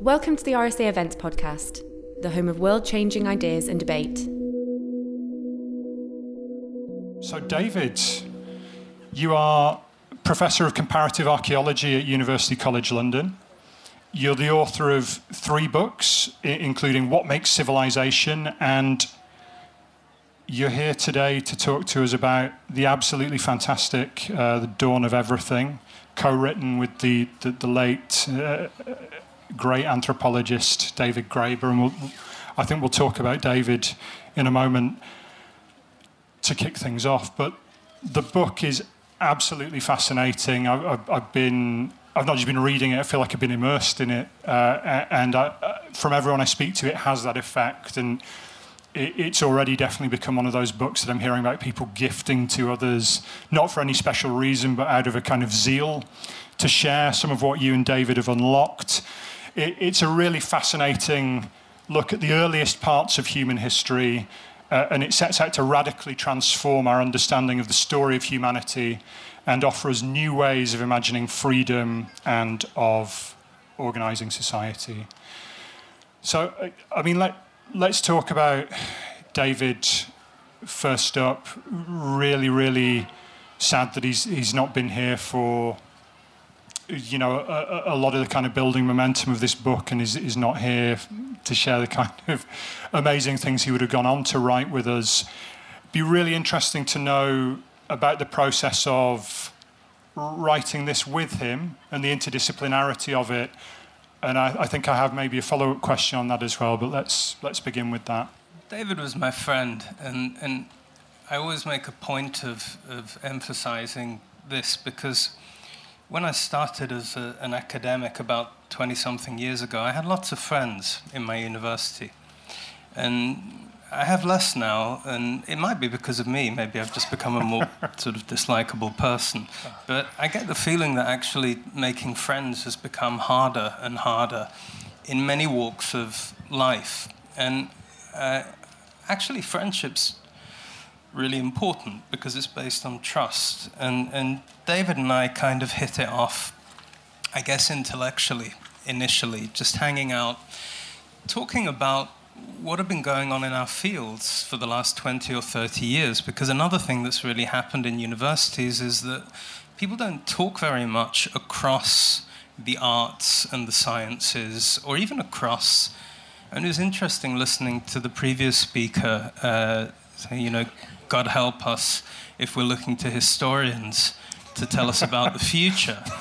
Welcome to the RSA Events Podcast, the home of world changing ideas and debate. So, David, you are Professor of Comparative Archaeology at University College London. You're the author of three books, including What Makes Civilization, and you're here today to talk to us about the absolutely fantastic uh, The Dawn of Everything, co written with the, the, the late uh, great anthropologist David Graeber. And we'll, I think we'll talk about David in a moment to kick things off. But the book is absolutely fascinating. I've, I've, I've been I've not just been reading it, I feel like I've been immersed in it. Uh, and I, uh, from everyone I speak to, it has that effect. And it, it's already definitely become one of those books that I'm hearing about people gifting to others, not for any special reason, but out of a kind of zeal to share some of what you and David have unlocked. It, it's a really fascinating look at the earliest parts of human history. Uh, and it sets out to radically transform our understanding of the story of humanity and offer us new ways of imagining freedom and of organizing society. So, I mean, let, let's talk about David first up. Really, really sad that he's, he's not been here for you know, a, a, lot of the kind of building momentum of this book and is, is not here to share the kind of amazing things he would have gone on to write with us. Be really interesting to know about the process of writing this with him and the interdisciplinarity of it. And I, I think I have maybe a follow-up question on that as well, but let's let's begin with that. David was my friend, and, and I always make a point of, of emphasizing this because when I started as a, an academic about 20 something years ago, I had lots of friends in my university. And I have less now, and it might be because of me. Maybe I've just become a more sort of dislikable person. But I get the feeling that actually making friends has become harder and harder in many walks of life. And uh, actually, friendships really important because it's based on trust. And, and David and I kind of hit it off, I guess, intellectually, initially, just hanging out, talking about what have been going on in our fields for the last 20 or 30 years. Because another thing that's really happened in universities is that people don't talk very much across the arts and the sciences, or even across. And it was interesting listening to the previous speaker uh, you know, God help us if we're looking to historians to tell us about the future.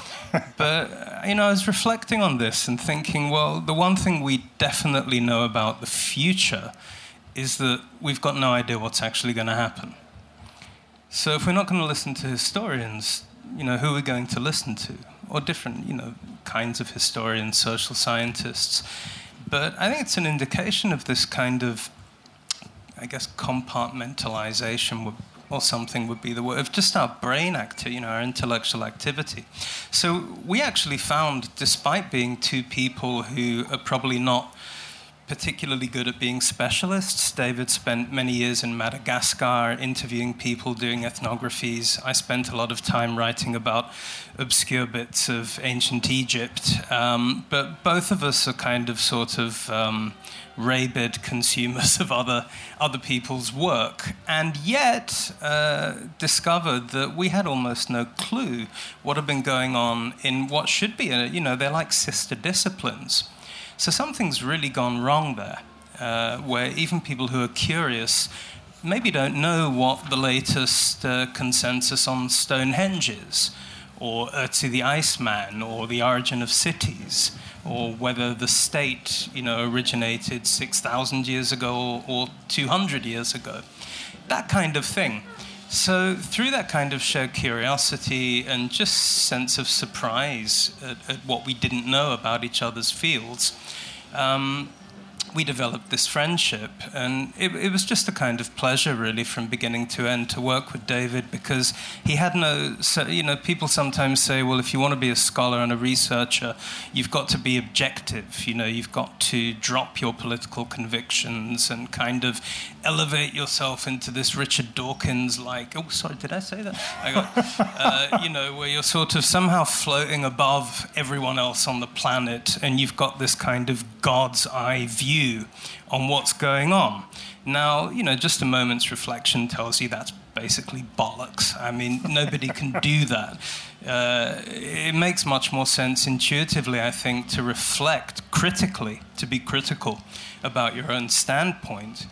But, you know, I was reflecting on this and thinking, well, the one thing we definitely know about the future is that we've got no idea what's actually going to happen. So if we're not going to listen to historians, you know, who are we going to listen to? Or different, you know, kinds of historians, social scientists. But I think it's an indication of this kind of, I guess, compartmentalization or something would be the word of just our brain activity, you know, our intellectual activity. So we actually found, despite being two people who are probably not particularly good at being specialists. David spent many years in Madagascar interviewing people, doing ethnographies. I spent a lot of time writing about obscure bits of ancient Egypt. Um, but both of us are kind of sort of um, rabid consumers of other, other people's work, and yet uh, discovered that we had almost no clue what had been going on in what should be, a, you know, they're like sister disciplines. So something's really gone wrong there, uh, where even people who are curious maybe don't know what the latest uh, consensus on Stonehenge is, or Ötzi the Iceman, or the origin of cities or whether the state, you know, originated 6,000 years ago or 200 years ago. That kind of thing. So through that kind of shared curiosity and just sense of surprise at, at what we didn't know about each other's fields, um, we developed this friendship, and it, it, was just a kind of pleasure, really, from beginning to end, to work with David because he had no. So, you know, people sometimes say, well, if you want to be a scholar and a researcher, you've got to be objective. You know, you've got to drop your political convictions and kind of elevate yourself into this Richard Dawkins like. Oh, sorry, did I say that? I got, uh, you know, where you're sort of somehow floating above everyone else on the planet, and you've got this kind of God's eye view on what's going on. Now, you know, just a moment's reflection tells you that's basically bollocks. I mean, nobody can do that. Uh, it makes much more sense intuitively, I think, to reflect critically, to be critical about your own standpoint,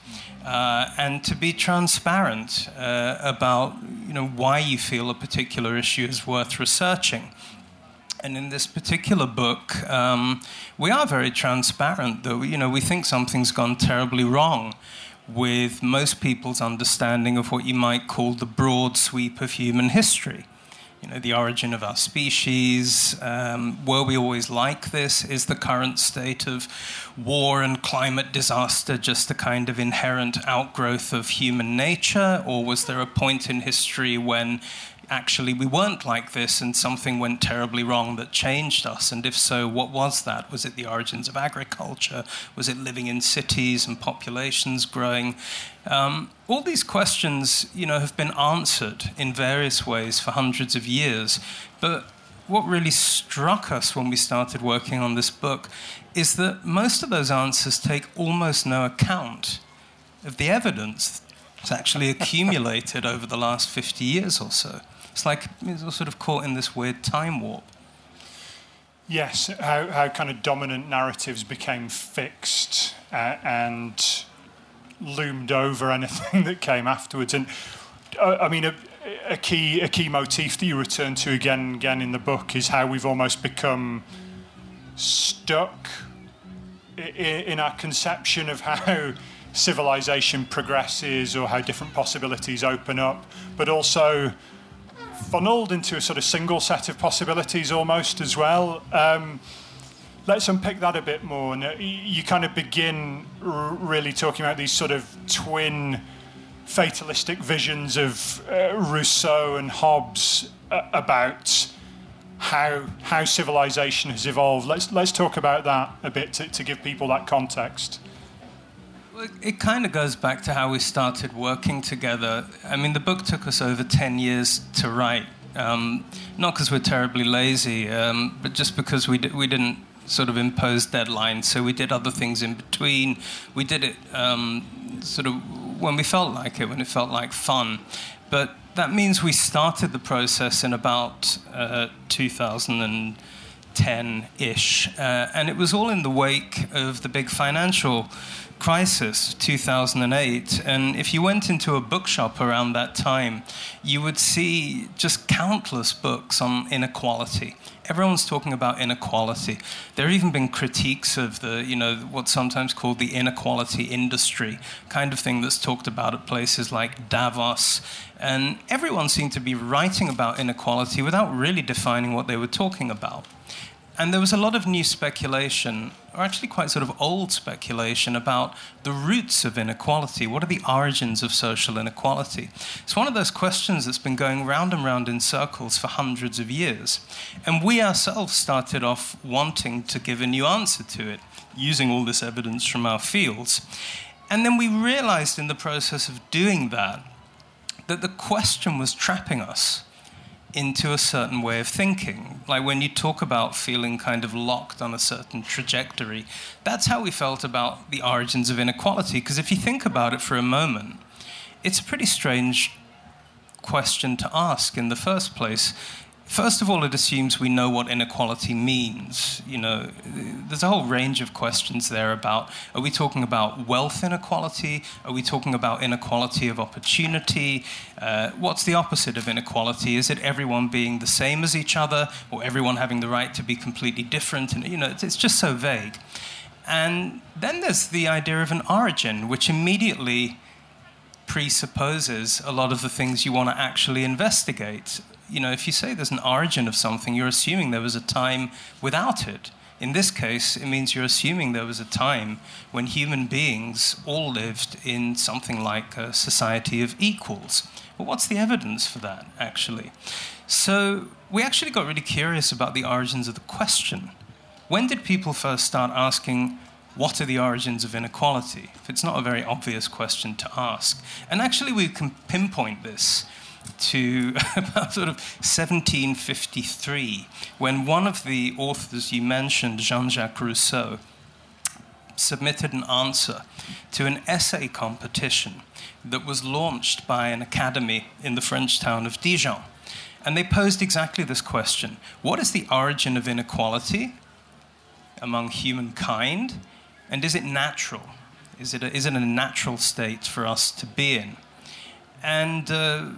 uh, and to be transparent uh, about you know why you feel a particular issue is worth researching. And in this particular book, um, we are very transparent. That you know we think something's gone terribly wrong with most people's understanding of what you might call the broad sweep of human history. You know, the origin of our species. Um, were we always like this? Is the current state of war and climate disaster just a kind of inherent outgrowth of human nature? Or was there a point in history when actually we weren't like this and something went terribly wrong that changed us? And if so, what was that? Was it the origins of agriculture? Was it living in cities and populations growing? Um, all these questions, you know, have been answered in various ways for hundreds of years. But what really struck us when we started working on this book is that most of those answers take almost no account of the evidence that's actually accumulated over the last 50 years or so. It's like it's sort of caught in this weird time warp. Yes, how, how kind of dominant narratives became fixed uh, and loomed over anything that came afterwards. And uh, I mean, a, a, key a key motif that you return to again and again in the book is how we've almost become stuck in, in our conception of how civilization progresses or how different possibilities open up, but also funneled into a sort of single set of possibilities almost as well. Um, let's unpick that a bit more. And you kind of begin really talking about these sort of twin fatalistic visions of uh, Rousseau and Hobbes uh, about how how civilization has evolved. Let's let's talk about that a bit to, to give people that context. Well, it kind of goes back to how we started working together. I mean, the book took us over 10 years to write. Um, not because we're terribly lazy, um, but just because we, di- we didn't sort of imposed deadlines. So we did other things in between. We did it um, sort of when we felt like it, when it felt like fun. But that means we started the process in about uh, 2010 ish. Uh, and it was all in the wake of the big financial crisis, 2008. And if you went into a bookshop around that time, you would see just countless books on inequality. Everyone's talking about inequality. There have even been critiques of the, you know, what's sometimes called the inequality industry, kind of thing that's talked about at places like Davos. And everyone seemed to be writing about inequality without really defining what they were talking about. And there was a lot of new speculation, or actually quite sort of old speculation, about the roots of inequality. What are the origins of social inequality? It's one of those questions that's been going round and round in circles for hundreds of years. And we ourselves started off wanting to give a new answer to it, using all this evidence from our fields. And then we realized in the process of doing that that the question was trapping us into a certain way of thinking. Like when you talk about feeling kind of locked on a certain trajectory, that's how we felt about the origins of inequality. Because if you think about it for a moment, it's a pretty strange question to ask in the first place. First of all, it assumes we know what inequality means. You know, there's a whole range of questions there about are we talking about wealth inequality? Are we talking about inequality of opportunity? Uh, what's the opposite of inequality? Is it everyone being the same as each other or everyone having the right to be completely different? And, you know, it's, it's just so vague. And then there's the idea of an origin, which immediately presupposes a lot of the things you want to actually investigate you know, if you say there's an origin of something, you're assuming there was a time without it. In this case, it means you're assuming there was a time when human beings all lived in something like a society of equals. Well, what's the evidence for that, actually? So, we actually got really curious about the origins of the question. When did people first start asking, what are the origins of inequality? If it's not a very obvious question to ask. And actually, we can pinpoint this to about sort of 1753, when one of the authors you mentioned, Jean Jacques Rousseau, submitted an answer to an essay competition that was launched by an academy in the French town of Dijon. And they posed exactly this question What is the origin of inequality among humankind? And is it natural? Is it a, is it a natural state for us to be in? And uh,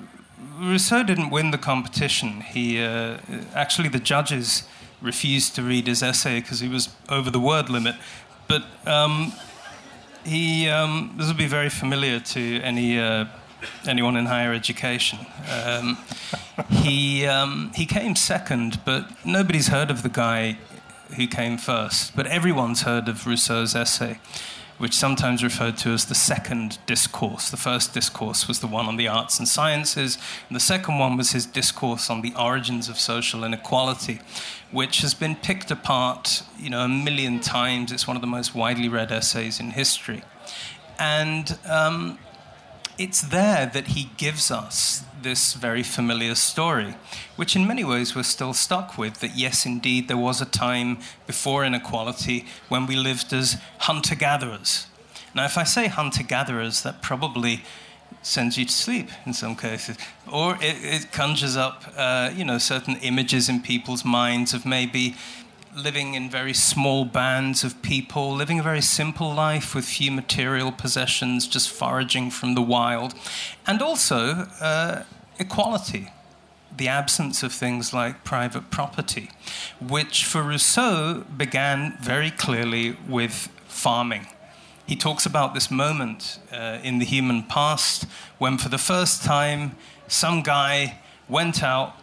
Rousseau didn't win the competition. He uh, actually the judges refused to read his essay because he was over the word limit. But um, he um, this will be very familiar to any uh, anyone in higher education. Um, he um, he came second, but nobody's heard of the guy who came first. But everyone's heard of Rousseau's essay which sometimes referred to as the second discourse. The first discourse was the one on the arts and sciences, and the second one was his discourse on the origins of social inequality, which has been picked apart, you know, a million times. It's one of the most widely read essays in history, and um, it's there that he gives us this very familiar story, which in many ways we're still stuck with that, yes, indeed, there was a time before inequality when we lived as hunter gatherers. Now, if I say hunter gatherers, that probably sends you to sleep in some cases, or it, it conjures up, uh, you know, certain images in people's minds of maybe living in very small bands of people, living a very simple life with few material possessions, just foraging from the wild, and also uh, equality. The absence of things like private property, which for Rousseau began very clearly with farming. He talks about this moment uh, in the human past when, for the first time, some guy went out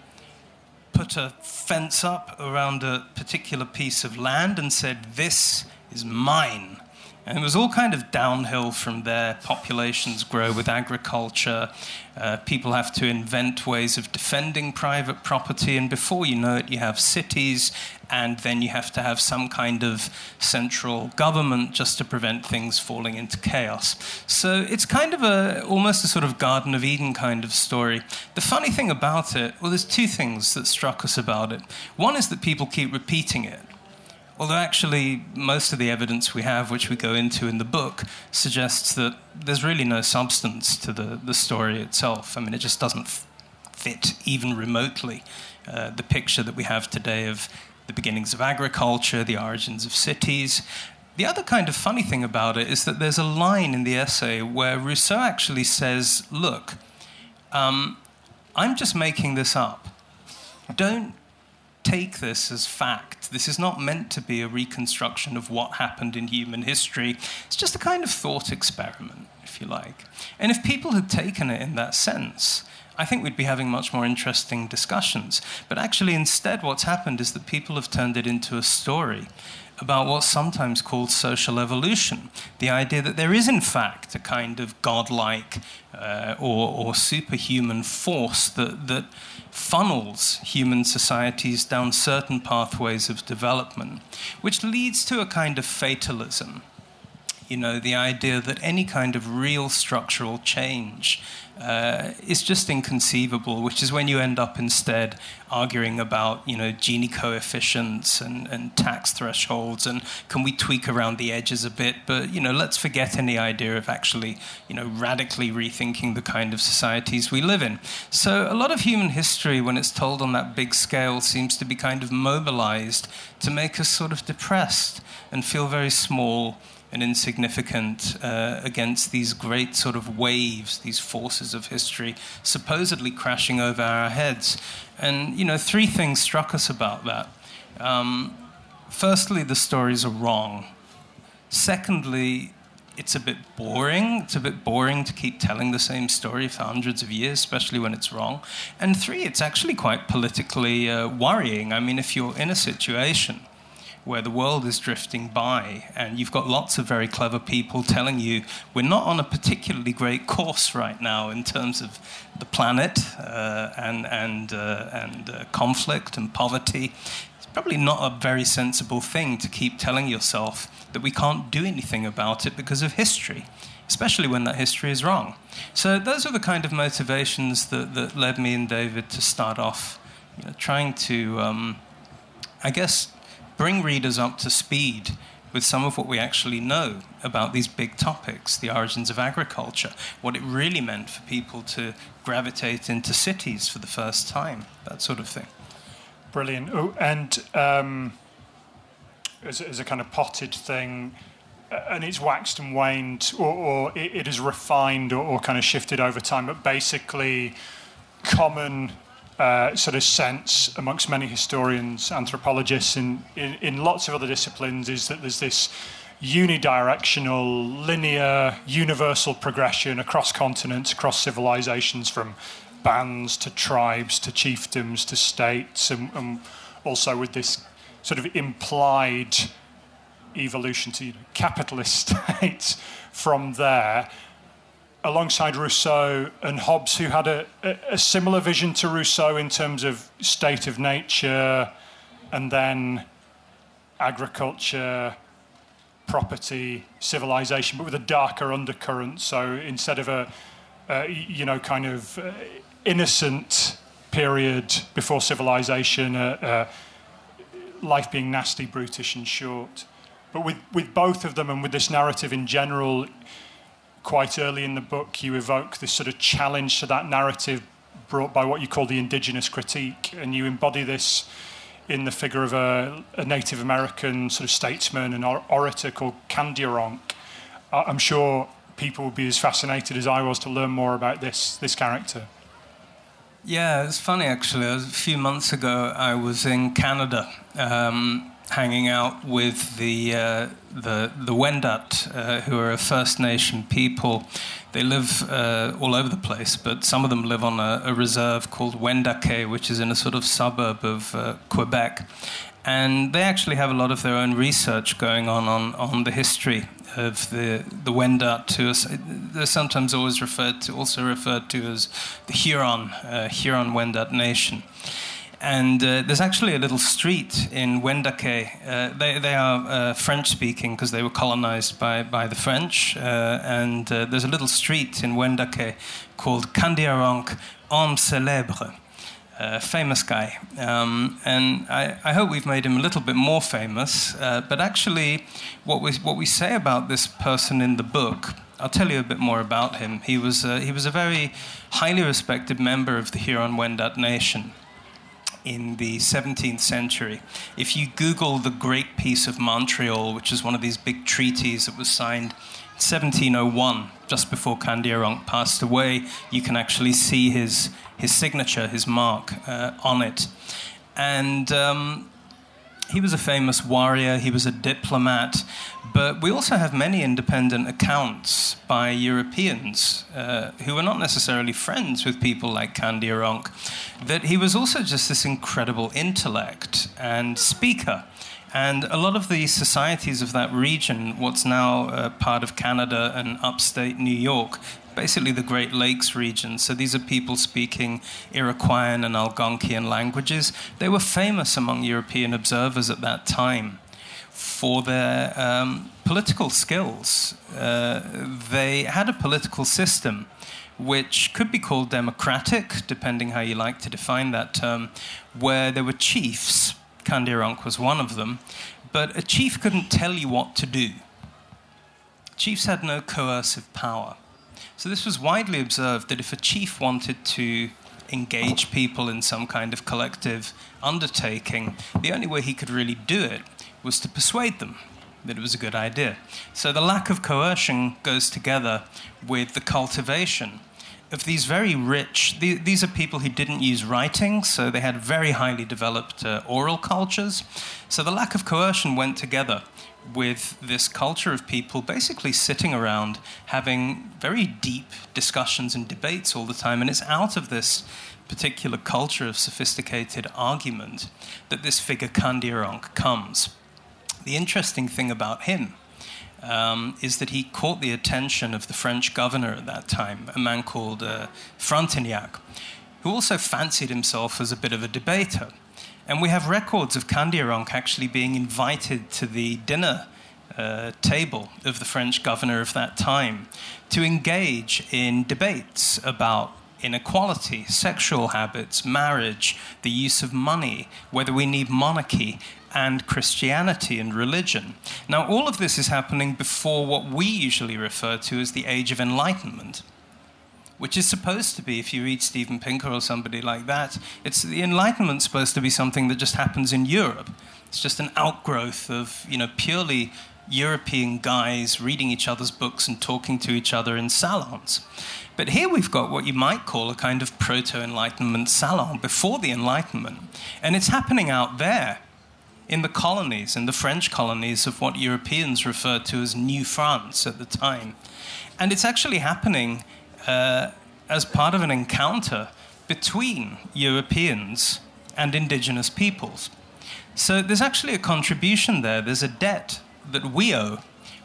put a fence up around a particular piece of land and said, This is mine. And it was all kind of downhill from there. Populations grow with agriculture. Uh, people have to invent ways of defending private property. And before you know it, you have cities. And then you have to have some kind of central government just to prevent things falling into chaos. So it's kind of a almost a sort of Garden of Eden kind of story. The funny thing about it, well, there's two things that struck us about it. One is that people keep repeating it. Although, actually, most of the evidence we have, which we go into in the book, suggests that there's really no substance to the, the story itself. I mean, it just doesn't fit even remotely uh, the picture that we have today of the beginnings of agriculture, the origins of cities. The other kind of funny thing about it is that there's a line in the essay where Rousseau actually says, Look, um, I'm just making this up. Don't take this as fact. This is not meant to be a reconstruction of what happened in human history. It's just a kind of thought experiment, if you like. And if people had taken it in that sense, I think we'd be having much more interesting discussions. But actually, instead, what's happened is that people have turned it into a story about what's sometimes called social evolution the idea that there is, in fact, a kind of godlike uh, or, or superhuman force that, that funnels human societies down certain pathways of development, which leads to a kind of fatalism. You know, the idea that any kind of real structural change uh, is just inconceivable, which is when you end up instead arguing about, you know, Gini coefficients and, and tax thresholds and can we tweak around the edges a bit, but, you know, let's forget any idea of actually, you know, radically rethinking the kind of societies we live in. So a lot of human history, when it's told on that big scale, seems to be kind of mobilized to make us sort of depressed and feel very small and insignificant uh, against these great sort of waves, these forces of history supposedly crashing over our heads. And, you know, three things struck us about that. Um, firstly, the stories are wrong. Secondly, it's a bit boring. It's a bit boring to keep telling the same story for hundreds of years, especially when it's wrong. And three, it's actually quite politically uh, worrying. I mean, if you're in a situation where the world is drifting by, and you've got lots of very clever people telling you we're not on a particularly great course right now in terms of the planet uh, and and uh, and uh, conflict and poverty. It's probably not a very sensible thing to keep telling yourself that we can't do anything about it because of history, especially when that history is wrong. So those are the kind of motivations that, that led me and David to start off, you know, trying to, um, I guess, bring readers up to speed with some of what we actually know about these big topics the origins of agriculture, what it really meant for people to gravitate into cities for the first time, that sort of thing. Brilliant. Oh, and um, as, as, a kind of potted thing, and it's waxed and waned, or, or it, it, is refined or, or kind of shifted over time, but basically, common uh, sort of sense amongst many historians, anthropologists, and in, in lots of other disciplines is that there's this unidirectional, linear, universal progression across continents, across civilizations, from bands to tribes to chiefdoms to states, and, and also with this sort of implied evolution to capitalist states from there alongside Rousseau and Hobbes, who had a, a, a, similar vision to Rousseau in terms of state of nature and then agriculture, property, civilization, but with a darker undercurrent. So instead of a, you know, kind of uh, innocent period before civilization, uh, uh, life being nasty, brutish, and short. But with, with both of them and with this narrative in general, quite early in the book, you evoke this sort of challenge to that narrative brought by what you call the indigenous critique, and you embody this in the figure of a, a Native American sort of statesman and or- orator called Kandiaronk. I'm sure people would be as fascinated as I was to learn more about this this character. Yeah, it's funny actually. A few months ago, I was in Canada. Um, hanging out with the uh, the the Wendat, uh, who are a First Nation people. They live uh, all over the place, but some of them live on a, a, reserve called Wendake, which is in a sort of suburb of uh, Quebec. And they actually have a lot of their own research going on on, on the history of the the Wendat. To they're sometimes always referred to, also referred to as the Huron uh, Huron Wendat nation. And uh, there's actually a little street in Wendake. Uh, they, they are uh, French speaking because they were colonized by, by the French. Uh, and uh, there's a little street in Wendake called Kandiaronk Homme Célèbre. Uh, famous guy. Um, and I, I, hope we've made him a little bit more famous. But actually, what we, what we say about this person in the book, I'll tell you a bit more about him. He was, he was a very highly respected member of the Huron Wendat Nation in the 17th century. If you Google the Great Peace of Montreal, which is one of these big treaties that was signed in 1701, just before Kandiaronk passed away, you can actually see his, his signature, his mark uh, on it. And um, he was a famous warrior, he was a diplomat, but we also have many independent accounts by Europeans uh, who were not necessarily friends with people like Kandiaronk, that he was also just this incredible intellect and speaker. And a lot of the societies of that region, what's now uh, part of Canada and upstate New York, basically the Great Lakes region. So these are people speaking Iroquoian and Algonquian languages. They were famous among European observers at that time for their um, political skills. Uh, they had a political system which could be called democratic, depending how you like to define that term, where there were chiefs. Kandiaronk was one of them, but a chief couldn't tell you what to do. Chiefs had no coercive power. So this was widely observed that if a chief wanted to engage people in some kind of collective undertaking, the only way he could really do it was to persuade them that it was a good idea. So the lack of coercion goes together with the cultivation of these very rich, these are people who didn't use writing, so they had very highly developed uh, oral cultures. So the lack of coercion went together with this culture of people basically sitting around having very deep discussions and debates all the time. And it's out of this particular culture of sophisticated argument that this figure Kandiaronk comes. The interesting thing about him um, is that he caught the attention of the French governor at that time, a man called uh, Frontenac, who also fancied himself as a bit of a debater. And we have records of Kandiaronk actually being invited to the dinner uh, table of the French governor of that time to engage in debates about inequality, sexual habits, marriage, the use of money, whether we need monarchy, and Christianity and religion. Now, all of this is happening before what we usually refer to as the Age of Enlightenment. Which is supposed to be, if you read Steven Pinker or somebody like that, it's the Enlightenment supposed to be something that just happens in Europe. It's just an outgrowth of, you know, purely European guys reading each other's books and talking to each other in salons. But here we've got what you might call a kind of proto Enlightenment salon before the Enlightenment. And it's happening out there in the colonies, in the French colonies of what Europeans referred to as New France at the time. And it's actually happening uh, as part of an encounter between Europeans and indigenous peoples. So there's actually a contribution there, there's a debt that we owe,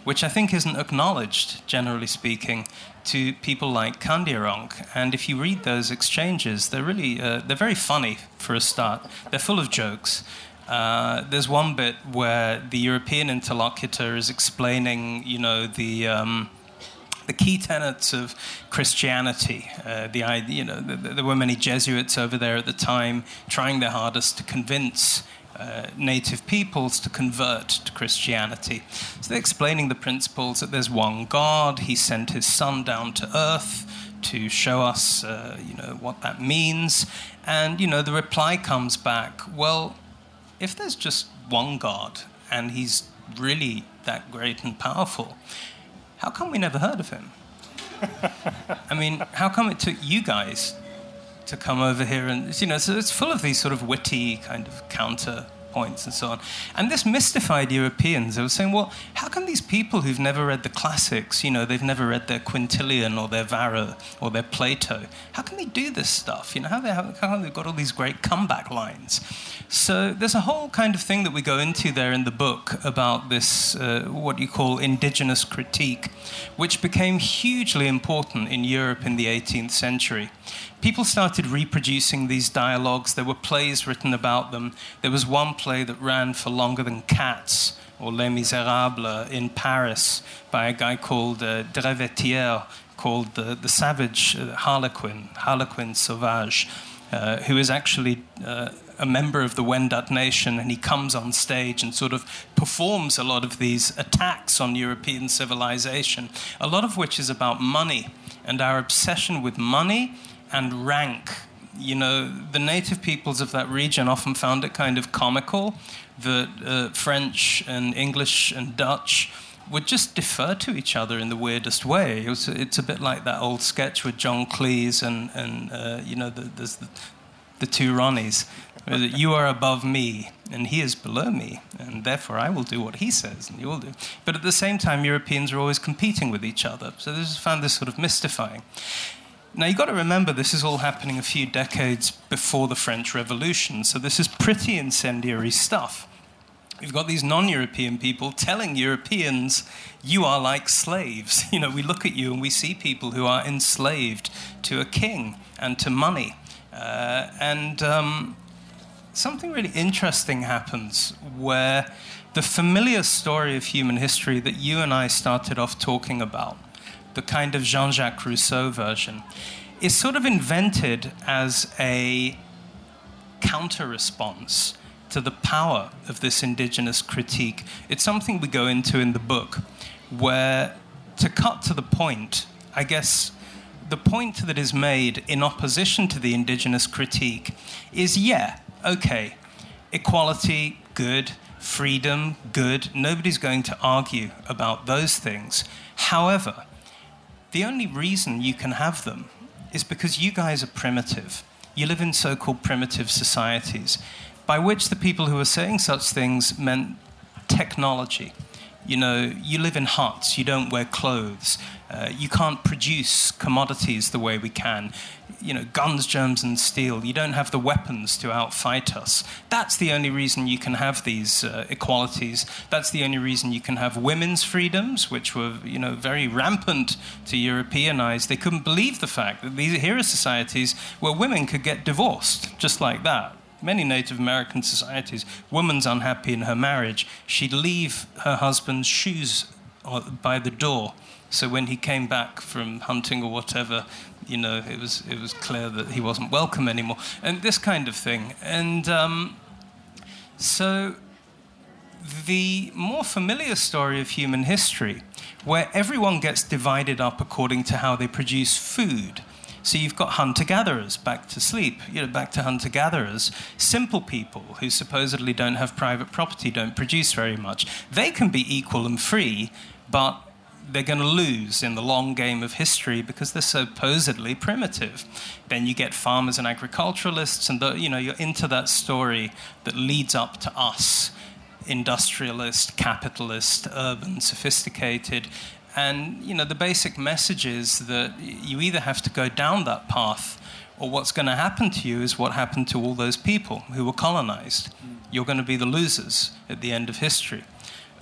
which I think isn't acknowledged, generally speaking, to people like Kandiaronk. And if you read those exchanges, they're really uh, they're very funny for a start. They're full of jokes. Uh, there's one bit where the European interlocutor is explaining, you know, the um, the key tenets of Christianity. Uh, the you know, the, the, there were many Jesuits over there at the time trying their hardest to convince uh, native peoples to convert to Christianity. So they're explaining the principles that there's one God, He sent His Son down to earth to show us, uh, you know, what that means. And you know, the reply comes back, well, if there's just one God and He's really that great and powerful, how come we never heard of Him? I mean, how come it took you guys to come over here and you know so it's full of these sort of witty kind of counter points and so on. And this mystified Europeans. They were saying, well, how come these people who've never read the classics, you know, they've never read their Quintilian or their Varro or their Plato, how can they do this stuff? You know, how, they, how, how come they've got all these great comeback lines? So there's a whole kind of thing that we go into there in the book about this, uh, what you call indigenous critique, which became hugely important in Europe in the 18th century people started reproducing these dialogues. There were plays written about them. There was one play that ran for longer than Cats or Les Miserables in Paris by a guy called uh, Drevetier, called the, the Savage uh, Harlequin, Harlequin Sauvage, uh, who is actually uh, a member of the Wendat nation, and he comes on stage and sort of performs a lot of these attacks on European civilization, a lot of which is about money and our obsession with money and rank. You know, the native peoples of that region often found it kind of comical that uh, French and English and Dutch would just defer to each other in the weirdest way. It was, it's a bit like that old sketch with John Cleese and, and uh, you know, the, there's the, the two Ronnies. you are above me, and he is below me, and therefore I will do what he says, and you will do. But at the same time, Europeans are always competing with each other. So this found this sort of mystifying. Now, you've got to remember this is all happening a few decades before the French Revolution, so this is pretty incendiary stuff. You've got these non European people telling Europeans, you are like slaves. You know, we look at you and we see people who are enslaved to a king and to money. Uh, and um, something really interesting happens where the familiar story of human history that you and I started off talking about the kind of Jean Jacques Rousseau version, is sort of invented as a counter response to the power of this indigenous critique. It's something we go into in the book, where, to cut to the point, I guess the point that is made in opposition to the indigenous critique is yeah, okay, equality, good, freedom, good. Nobody's going to argue about those things. However, the only reason you can have them is because you guys are primitive. You live in so called primitive societies, by which the people who are saying such things meant technology. You know, you live in huts, you don't wear clothes, uh, you can't produce commodities the way we can. You know, guns, germs, and steel. You don't have the weapons to outfight us. That's the only reason you can have these uh, equalities. That's the only reason you can have women's freedoms, which were, you know, very rampant to European eyes. They couldn't believe the fact that these here are societies where women could get divorced just like that many Native American societies, woman's unhappy in her marriage, she'd leave her husband's shoes uh, by the door. So when he came back from hunting or whatever, you know, it was it was clear that he wasn't welcome anymore, and this kind of thing. And um, so the more familiar story of human history, where everyone gets divided up according to how they produce food. So you've got hunter gatherers back to sleep, you know, back to hunter gatherers. Simple people who supposedly don't have private property, don't produce very much. They can be equal and free, but they're going to lose in the long game of history because they're supposedly primitive. Then you get farmers and agriculturalists, and the, you know you're into that story that leads up to us, industrialist, capitalist, urban, sophisticated, and you know the basic message is that you either have to go down that path, or what's going to happen to you is what happened to all those people who were colonized. You're going to be the losers at the end of history.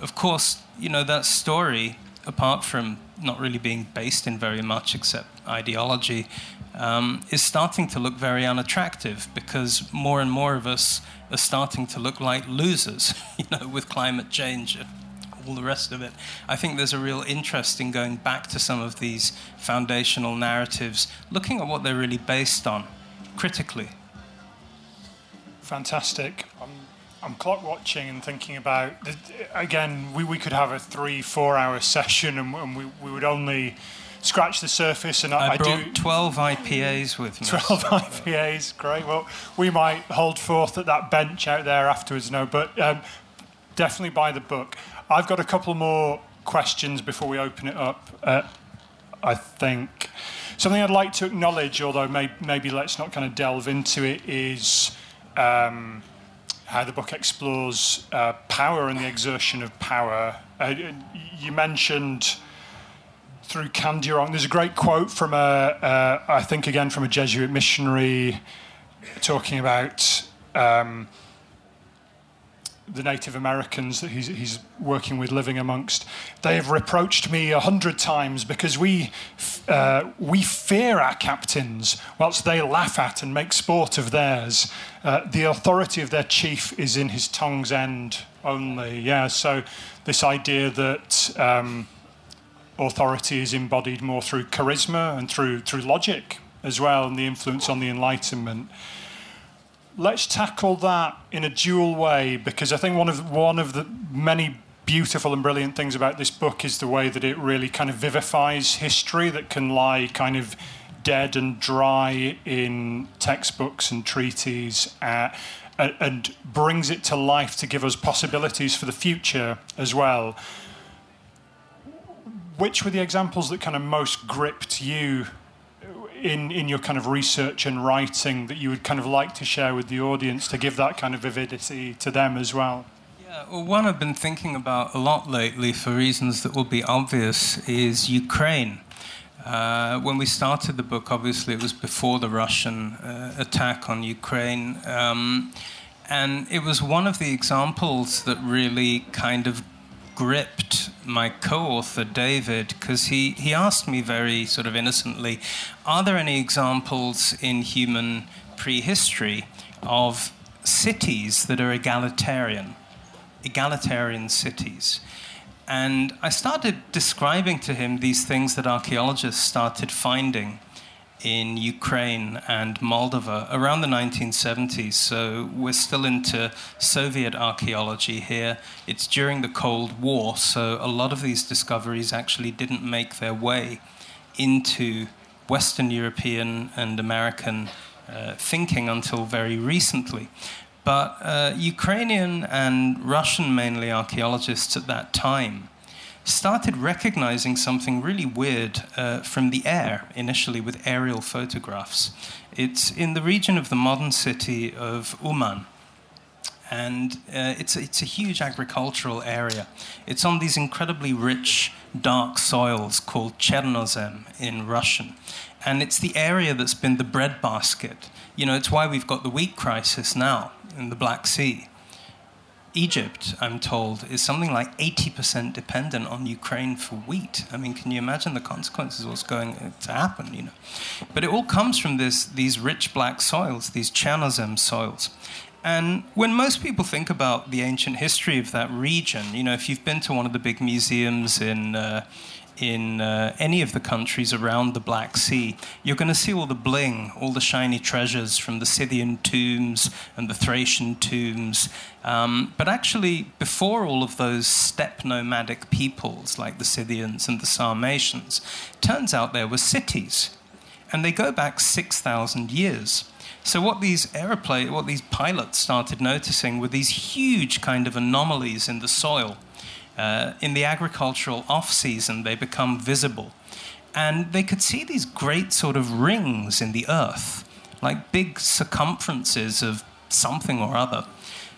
Of course, you know that story apart from not really being based in very much except ideology, um, is starting to look very unattractive because more and more of us are starting to look like losers, you know, with climate change and all the rest of it. I think there's a real interest in going back to some of these foundational narratives, looking at what they're really based on critically. Fantastic. Um, I'm clock watching and thinking about again. We, we could have a three four hour session and, and we, we would only scratch the surface. And I, I brought do twelve IPAs with me. Twelve IPAs, great. Well, we might hold forth at that bench out there afterwards. No, but um, definitely buy the book. I've got a couple more questions before we open it up. Uh, I think something I'd like to acknowledge, although may, maybe let's not kind of delve into it, is. Um, how the book explores uh, power and the exertion of power. Uh, you mentioned through Kandiaronk, there's a great quote from a, uh, I think again from a Jesuit missionary talking about um, the Native Americans that he's, he's, working with, living amongst, they have reproached me a hundred times because we, uh, we fear our captains, whilst they laugh at and make sport of theirs. Uh, the authority of their chief is in his tongue's end only. Yeah, so this idea that um, authority is embodied more through charisma and through through logic as well, and the influence on the Enlightenment let's tackle that in a dual way because I think one of one of the many beautiful and brilliant things about this book is the way that it really kind of vivifies history that can lie kind of dead and dry in textbooks and treaties uh, and brings it to life to give us possibilities for the future as well. Which were the examples that kind of most gripped you in, in your kind of research and writing that you would kind of like to share with the audience to give that kind of vividity to them as well? Yeah, well, one I've been thinking about a lot lately for reasons that will be obvious is Ukraine. Uh, when we started the book, obviously it was before the Russian uh, attack on Ukraine. Um, and it was one of the examples that really kind of gripped my co-author David because he, he asked me very sort of innocently, are there any examples in human prehistory of cities that are egalitarian, egalitarian cities? And I started describing to him these things that archaeologists started finding in Ukraine and Moldova around the 1970s. So we're still into Soviet archaeology here. It's during the Cold War, so a lot of these discoveries actually didn't make their way into Western European and American uh, thinking until very recently. But uh, Ukrainian and Russian mainly archaeologists at that time started recognizing something really weird uh, from the air, initially with aerial photographs. It's in the region of the modern city of Uman. and uh, it's, it's a huge agricultural area. It's on these incredibly rich, dark soils called Chernozem in Russian. And it's the area that's been the breadbasket. You know, it's why we've got the wheat crisis now in the Black Sea. Egypt, I'm told, is something like 80% dependent on Ukraine for wheat. I mean, can you imagine the consequences of what's going to happen, you know? But it all comes from this, these rich black soils, these Chernozem soils. And when most people think about the ancient history of that region, you know, if you've been to one of the big museums in, uh, in uh, any of the countries around the Black Sea, you're going to see all the bling, all the shiny treasures from the Scythian tombs and the Thracian tombs. Um, but actually, before all of those steppe nomadic peoples like the Scythians and the Sarmatians, turns out there were cities. And they go back 6,000 years. So what these aeroplane, what these pilots started noticing were these huge kind of anomalies in the soil uh, in the agricultural off season, they become visible. And they could see these great sort of rings in the earth, like big circumferences of something or other.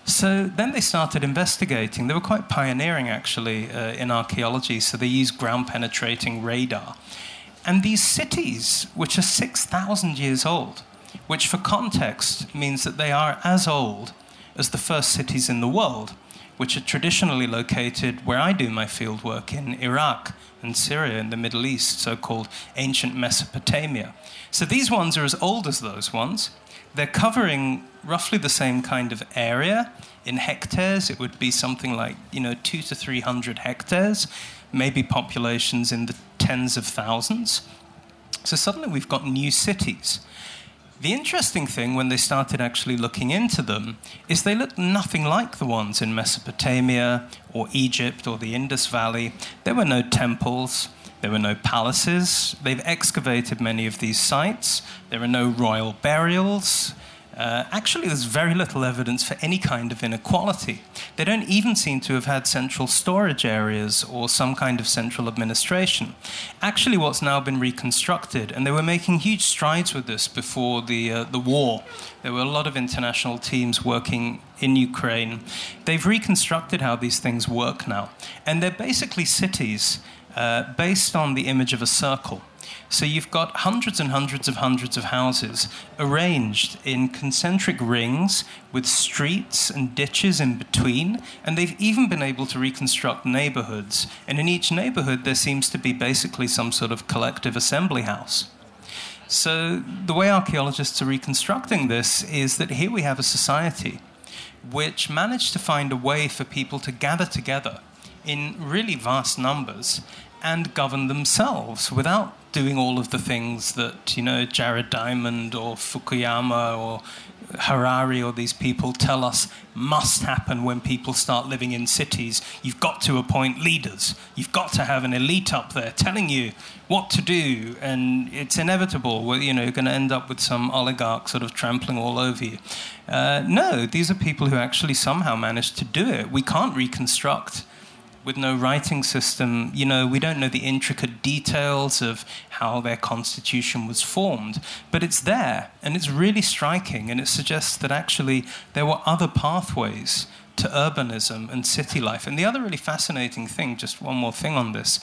So then they started investigating. They were quite pioneering, actually, uh, in archaeology. So they used ground penetrating radar. And these cities, which are 6,000 years old, which for context means that they are as old as the first cities in the world which are traditionally located where I do my field work in Iraq and Syria in the Middle East, so called ancient Mesopotamia. So these ones are as old as those ones. They're covering roughly the same kind of area. In hectares, it would be something like, you know, two to 300 hectares, maybe populations in the tens of thousands. So suddenly we've got new cities. The interesting thing when they started actually looking into them is they looked nothing like the ones in Mesopotamia or Egypt or the Indus Valley. There were no temples, there were no palaces. They've excavated many of these sites. There are no royal burials. Uh, actually, there's very little evidence for any kind of inequality. They don't even seem to have had central storage areas or some kind of central administration. Actually, what's now been reconstructed, and they were making huge strides with this before the, uh, the war. There were a lot of international teams working in Ukraine. They've reconstructed how these things work now. And they're basically cities uh, based on the image of a circle. So you've got hundreds and hundreds of hundreds of houses arranged in concentric rings with streets and ditches in between, and they've even been able to reconstruct neighborhoods. And in each neighborhood, there seems to be basically some sort of collective assembly house. So the way archaeologists are reconstructing this is that here we have a society which managed to find a way for people to gather together in really vast numbers and govern themselves without doing all of the things that you know Jared Diamond or Fukuyama or Harari or these people tell us must happen when people start living in cities. You've got to appoint leaders. You've got to have an elite up there telling you what to do, and it's inevitable. Well, You know, you're going to end up with some oligarch sort of trampling all over you. Uh, no, these are people who actually somehow managed to do it. We can't reconstruct with no writing system, you know, we don't know the intricate details of how their constitution was formed, but it's there and it's really striking and it suggests that actually there were other pathways to urbanism and city life. And the other really fascinating thing, just one more thing on this,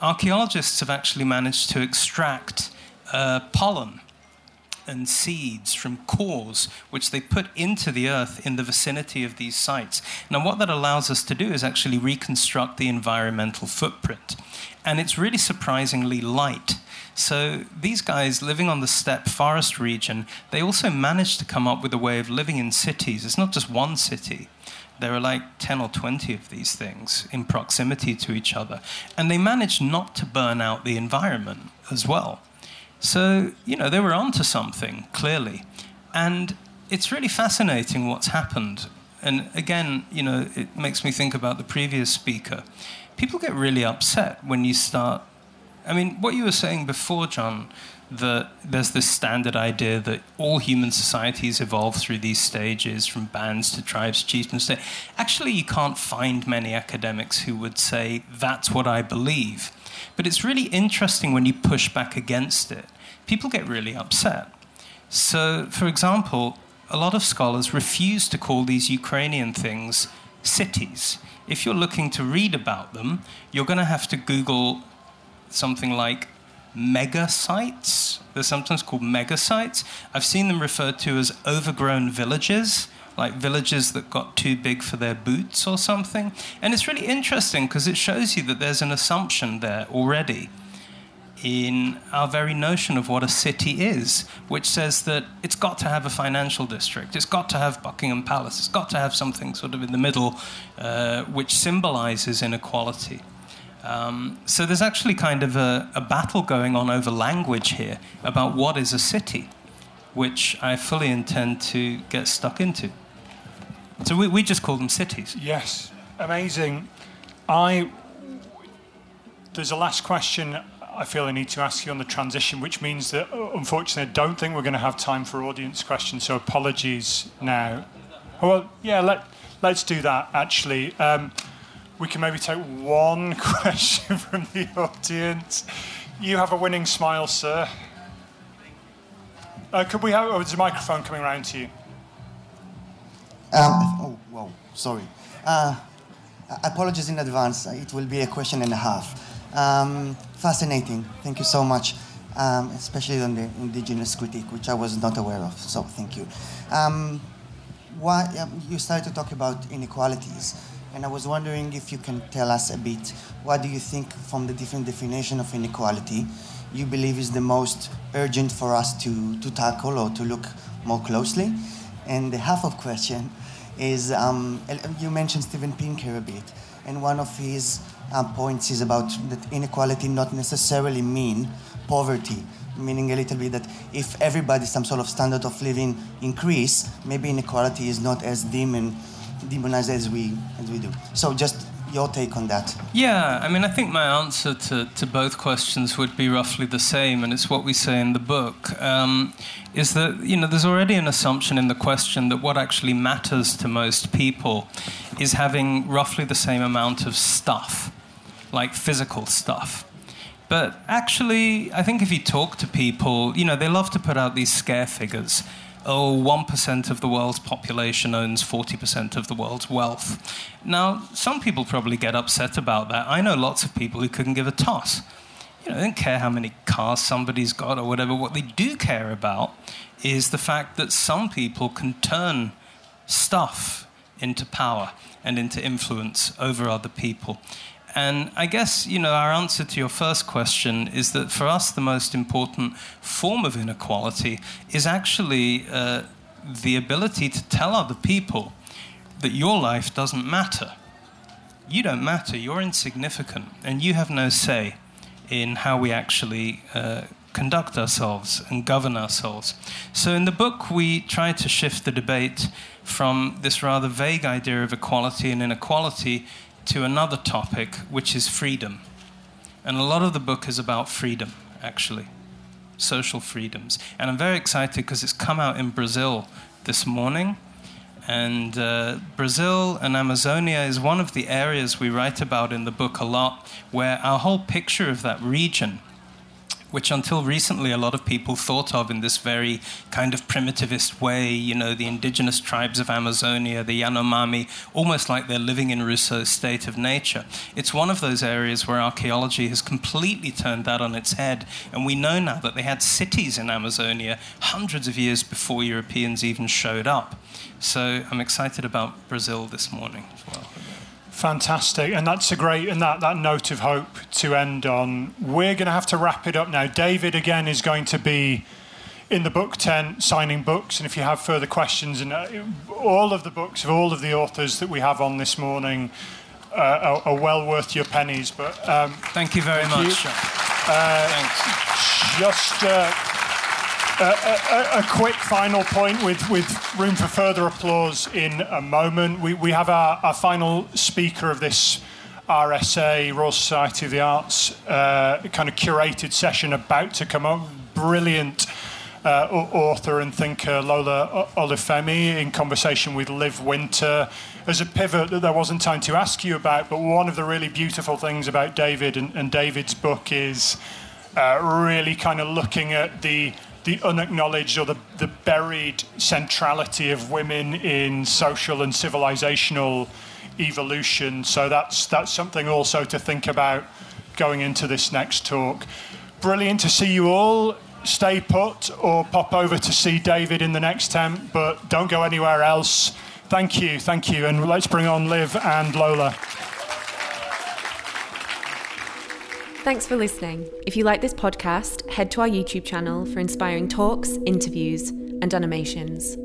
archaeologists have actually managed to extract uh, pollen and seeds from cores which they put into the earth in the vicinity of these sites. Now, what that allows us to do is actually reconstruct the environmental footprint. And it's really surprisingly light. So these guys living on the steppe forest region, they also managed to come up with a way of living in cities. It's not just one city. There are like 10 or 20 of these things in proximity to each other. And they managed not to burn out the environment as well. So, you know, they were onto something, clearly. And it's really fascinating what's happened. And again, you know, it makes me think about the previous speaker. People get really upset when you start. I mean, what you were saying before, John, that there's this standard idea that all human societies evolve through these stages from bands to tribes, chieftains. Actually, you can't find many academics who would say, that's what I believe. But it's really interesting when you push back against it. People get really upset. So, for example, a lot of scholars refuse to call these Ukrainian things cities. If you're looking to read about them, you're going to have to Google something like mega sites. They're sometimes called mega sites. I've seen them referred to as overgrown villages, like villages that got too big for their boots or something. And it's really interesting because it shows you that there's an assumption there already in our very notion of what a city is, which says that it's got to have a financial district, it's got to have Buckingham Palace, it's got to have something sort of in the middle uh, which symbolizes inequality. Um, so there's actually kind of a, a, battle going on over language here about what is a city, which I fully intend to get stuck into. So we, we just call them cities. Yes, amazing. I there's a last question I feel I need to ask you on the transition, which means that uh, unfortunately I don't think we're going to have time for audience questions. So apologies now. Well, yeah, let let's do that actually. Um, we can maybe take one question from the audience. You have a winning smile, sir. Uh, could we have? Oh, a microphone coming around to you. Um, oh, whoa, sorry. Uh, apologies in advance. It will be a question and a half. Um, fascinating. Thank you so much, um, especially on the indigenous critique, which I was not aware of. So thank you. Um, why, um, you started to talk about inequalities. And I was wondering if you can tell us a bit what do you think from the different definition of inequality you believe is the most urgent for us to, to tackle or to look more closely? And the half of question is um, you mentioned Steven Pinker a bit, and one of his uh, points is about that inequality not necessarily mean poverty, meaning a little bit that if everybody some sort of standard of living increase, maybe inequality is not as demon demonized as we as we do. So just your take on that. Yeah, I mean, I think my answer to, to both questions would be roughly the same, and it's what we say in the book. Um, is that, you know, there's already an assumption in the question that what actually matters to most people is having roughly the same amount of stuff, like physical stuff. But actually, I think if you talk to people, you know, they love to put out these scare figures oh, 1% of the world's population owns 40% of the world's wealth. Now, some people probably get upset about that. I know lots of people who couldn't give a toss. You know, they don't care how many cars somebody's got or whatever. What they do care about is the fact that some people can turn stuff into power and into influence over other people. And I guess, you know, our answer to your first question is that for us, the most important form of inequality is actually uh, the ability to tell other people that your life doesn't matter. You don't matter, you're insignificant, and you have no say in how we actually uh, conduct ourselves and govern ourselves. So, in the book, we try to shift the debate from this rather vague idea of equality and inequality to another topic, which is freedom. And a lot of the book is about freedom, actually, social freedoms. And I'm very excited because it's come out in Brazil this morning. And uh, Brazil and Amazonia is one of the areas we write about in the book a lot, where our whole picture of that region which until recently a lot of people thought of in this very kind of primitivist way, you know, the indigenous tribes of Amazonia, the Yanomami, almost like they're living in Rousseau's state of nature. It's one of those areas where archaeology has completely turned that on its head, and we know now that they had cities in Amazonia hundreds of years before Europeans even showed up. So I'm excited about Brazil this morning as well. Fantastic, and that's a great and that, that note of hope to end on. We're going to have to wrap it up now. David again is going to be in the book tent signing books, and if you have further questions, and uh, all of the books of all of the authors that we have on this morning uh, are, are, well worth your pennies. But um, thank you very thank much. You. Uh, Thanks. Just. Uh, a, a, quick final point with, with room for further applause in a moment. We, we have our, our final speaker of this RSA, Royal Society of the Arts, uh, kind of curated session about to come up. Brilliant uh, author and thinker Lola Olufemi in conversation with Liv Wynter. As a pivot that there wasn't time to ask you about, but one of the really beautiful things about David and, and David's book is uh, really kind of looking at the the unacknowledged or the, the buried centrality of women in social and civilizational evolution. So that's that's something also to think about going into this next talk. Brilliant to see you all. Stay put or pop over to see David in the next tent, but don't go anywhere else. Thank you, thank you, and let's bring on Liv and Lola. Thanks for listening. If you like this podcast, head to our YouTube channel for inspiring talks, interviews, and animations.